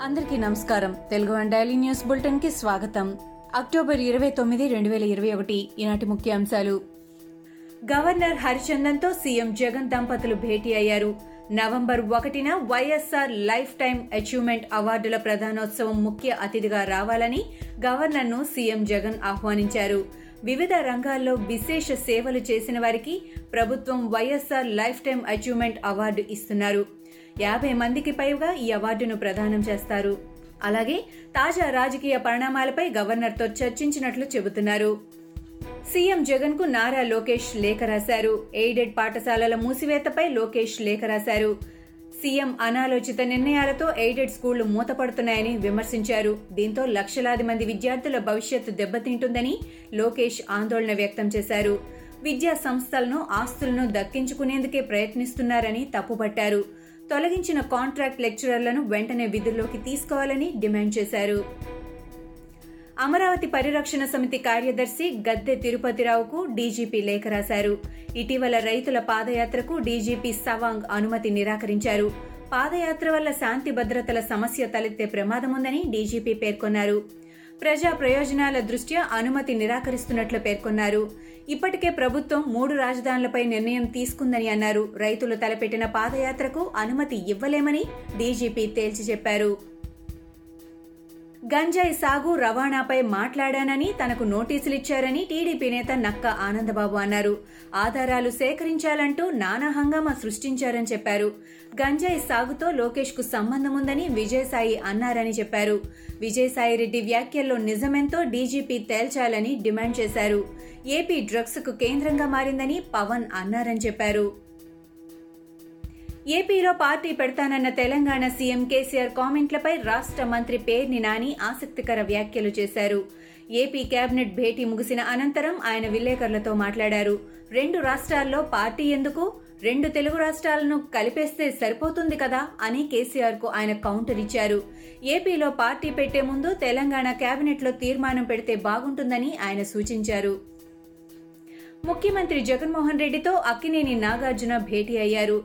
అందరికీ నమస్కారం. Telugu one daily news బులెటిన్కి స్వాగతం. అక్టోబర్ ఇరవై తొమ్మిది రెండు వేల ఇరవై ఒకటి. ఈనాటి ముఖ్యాంశాలు. గవర్నర్ హరిచందన్తో సీఎం జగన్ దంపతులు భేటీ అయ్యారు. నవంబర్ ఒకటిన వైఎస్ఆర్ లైఫ్ టైం అచీవ్మెంట్ అవార్డుల ప్రధానోత్సవం ముఖ్య అతిథిగా రావాలని గవర్నర్ను సీఎం జగన్ ఆహ్వానించారు. వివిధ రంగాల్లో విశేష సేవలు చేసిన వారికి ప్రభుత్వం YSR life time achievement award ఇస్తున్నారు. యాభై మందికి పైగా ఈ అవార్డును ప్రదానం చేస్తారు. అలాగే తాజా రాజకీయ పరిణామాలపై గవర్నర్తో చర్చించినట్లు చెబుతున్నారు. సీఎం జగన్కు నారా లోకేష్ లేఖ రాశారు. ఎయిడెడ్ పాఠశాలల మూసివేతపై లోకేష్ లేఖ రాశారు. సీఎం అనాలోచిత నిర్ణయాలతో ఎయిడెడ్ స్కూళ్ళు మూతపడుతున్నాయని విమర్శించారు. దీంతో లక్షలాది మంది విద్యార్థుల భవిష్యత్తు దెబ్బతింటుందని లోకేష్ ఆందోళన వ్యక్తం చేశారు. విద్యా సంస్థలను ఆస్తులను దక్కించుకునేందుకే ప్రయత్నిస్తున్నారని తప్పుపట్టారు. తొలగించిన కాంట్రాక్ట్ లెక్చరర్లను వెంటనే విధుల్లోకి తీసుకోవాలని డిమాండ్ చేశారు. అమరావతి పరిరక్షణ సమితి కార్యదర్శి గద్దె తిరుపతిరావుకు డీజీపీ లేఖ రాశారు. ఇటీవల రైతుల పాదయాత్రకు డీజీపీ సవాంగ్ అనుమతి నిరాకరించారు. పాదయాత్ర వల్ల శాంతి భద్రతల సమస్య తలెత్తే ప్రమాదముందని డీజీపీ పేర్కొన్నారు. ప్రజా ప్రయోజనాల దృష్ట్యా అనుమతి నిరాకరిస్తున్నట్లు పేర్కొన్నారు. ఇప్పటికే ప్రభుత్వం మూడు రాజధానులపై నిర్ణయం తీసుకుందని అన్నారు. రైతులు తలపెట్టిన పాదయాత్రకు అనుమతి ఇవ్వలేమని డీజీపీ తేల్చి చెప్పారు. గంజాయి సాగు రవాణాపై మాట్లాడానని తనకు నోటీసులిచ్చారని టీడీపీ నేత నక్క ఆనందబాబు అన్నారు. ఆధారాలు సేకరించాలంటూ నానా హంగామా సృష్టించారని చెప్పారు. గంజాయి సాగుతో లోకేష్కు సంబంధం ఉందని విజయసాయి అన్నారని చెప్పారు. విజయసాయి రెడ్డి వ్యాఖ్యల్లో నిజమెంతో డీజీపీ తేల్చాలని డిమాండ్ చేశారు. ఏపీ డ్రగ్స్కు కేంద్రంగా మారిందని పవన్ అన్నారని చెప్పారు. ఏపీలో పార్టీ పెడతానన్న తెలంగాణ సీఎం కేసీఆర్ కామెంట్లపై రాష్ట్ర మంత్రి పేర్ని నాని ఆసక్తికర వ్యాఖ్యలు చేశారు. ఏపీ కేబినెట్ భేటీ ముగిసిన అనంతరం ఆయన విలేకరులతో మాట్లాడారు. రెండు రాష్ట్రాల్లో పార్టీ ఎందుకు? రెండు తెలుగు రాష్ట్రాలను కలిపేస్తే సరిపోతుంది కదా అని కేసీఆర్కు ఆయన కౌంటర్ ఇచ్చారు. ఏపీలో పార్టీ పెట్టే ముందు తెలంగాణ కేబినెట్లో తీర్మానం పెడితే బాగుంటుందని ఆయన సూచించారు. ముఖ్యమంత్రి జగన్మోహన్ రెడ్డితో అక్కినేని నాగార్జున భేటీ అయ్యారు.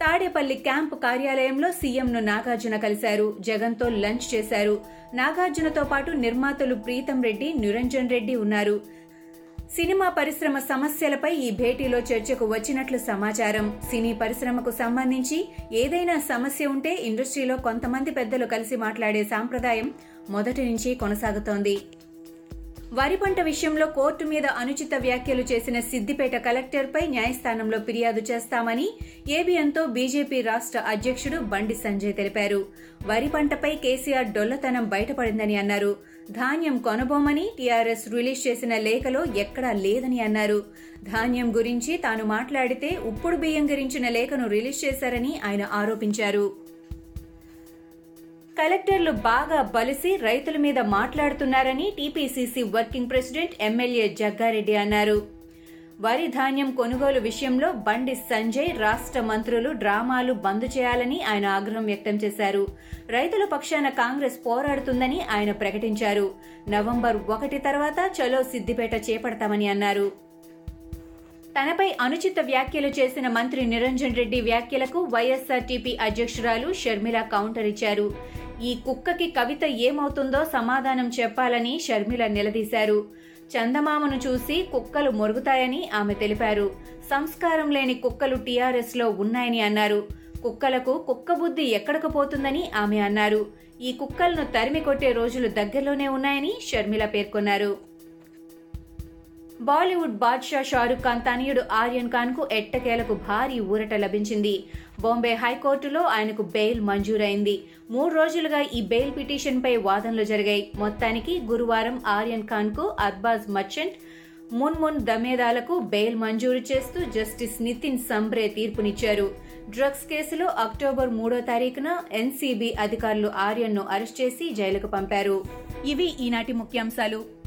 తాడేపల్లి క్యాంపు కార్యాలయంలో సీఎంను నాగార్జున కలిశారు. జగన్తో లంచ్ చేశారు. నాగార్జునతో పాటు నిర్మాతలు ప్రీతం రెడ్డి నిరంజన్ రెడ్డి ఉన్నారు. సినిమా పరిశ్రమ సమస్యలపై ఈ భేటీలో చర్చకు వచ్చినట్లు సమాచారం. సినీ పరిశ్రమకు సంబంధించి ఏదైనా సమస్య ఉంటే ఇండస్ట్రీలో కొంతమంది పెద్దలు కలిసి మాట్లాడే సాంప్రదాయం మొదటి నుంచి కొనసాగుతోంది. వరి పంట విషయంలో కోర్టు మీద అనుచిత వ్యాఖ్యలు చేసిన సిద్దిపేట కలెక్టర్పై న్యాయస్థానంలో ఫిర్యాదు చేస్తామని ఏబిఎన్తో బీజేపీ రాష్ట్ర అధ్యక్షుడు బండి సంజయ్ తెలిపారు. వరి పంటపై కేసీఆర్ డొల్లతనం బయటపడిందని అన్నారు. ధాన్యం కొనబోమని టీఆర్ఎస్ రిలీజ్ చేసిన లేఖలో ఎక్కడా లేదని అన్నారు. ధాన్యం గురించి తాను మాట్లాడితే ఉప్పుడు బియ్యం గురించిన లేఖను రిలీజ్ చేశారని ఆయన ఆరోపించారు. కలెక్టర్లు బాగా బలిసి రైతుల మీద మాట్లాడుతున్నారని TPCC working president MLA Jaggareddy అన్నారు. వరి ధాన్యం కొనుగోలు విషయంలో బండి సంజయ్ రాష్ట్ర మంత్రులు డ్రామాలు బంద్ చేయాలని ఆయన ఆగ్రహం వ్యక్తం చేశారు. రైతుల పక్షాన కాంగ్రెస్ పోరాడుతుందని ఆయన ప్రకటించారు. నవంబర్ ఒకటి తర్వాత చలో సిద్దిపేట చేపడతామని అన్నారు. తనపై అనుచిత వ్యాఖ్యలు చేసిన మంత్రి నిరంజన్ రెడ్డి వ్యాఖ్యలకు వైఎస్ఆర్టీపీ అధ్యక్షురాలు షర్మిల కౌంటర్ ఇచ్చారు. ఈ కుక్కకి కవిత ఏమవుతుందో సమాధానం చెప్పాలని షర్మిల నిలదీశారు. చందమామను చూసి కుక్కలు మొరుగుతాయని ఆమె తెలిపారు. సంస్కారం లేని కుక్కలు టీఆర్ఎస్లో ఉన్నాయని అన్నారు. కుక్కలకు కుక్క బుద్ధి ఎక్కడకు పోతుందని ఆమె అన్నారు. ఈ కుక్కలను తరిమి కొట్టే రోజులు దగ్గరలోనే ఉన్నాయని షర్మిల పేర్కొన్నారు. బాలీవుడ్ బాద్షా షారుఖ్ ఖాన్ తనయుడు ఆర్యన్ ఖాన్కు ఎట్టకేలకు భారీ ఊరట లభించింది. బాంబే హైకోర్టులో ఆయనకు బెయిల్ మంజూరైంది. మూడు రోజులుగా ఈ బెయిల్ పిటిషన్ పై వాదనలు జరిగాయి. మొత్తానికి గురువారం ఆర్యన్ ఖాన్కు అర్బాజ్ మర్చెంట్ మున్మున్ దమేదాలకు బెయిల్ మంజూరు చేస్తూ జస్టిస్ నితిన్ సంబ్రే తీర్పునిచ్చారు. డ్రగ్స్ కేసులో అక్టోబర్ మూడో తారీఖున ఎన్సీబీ అధికారులు ఆర్యన్ను అరెస్ట్ చేసి జైలుకు పంపారు. ఇవి ఈనాటి ముఖ్యాంశాలు.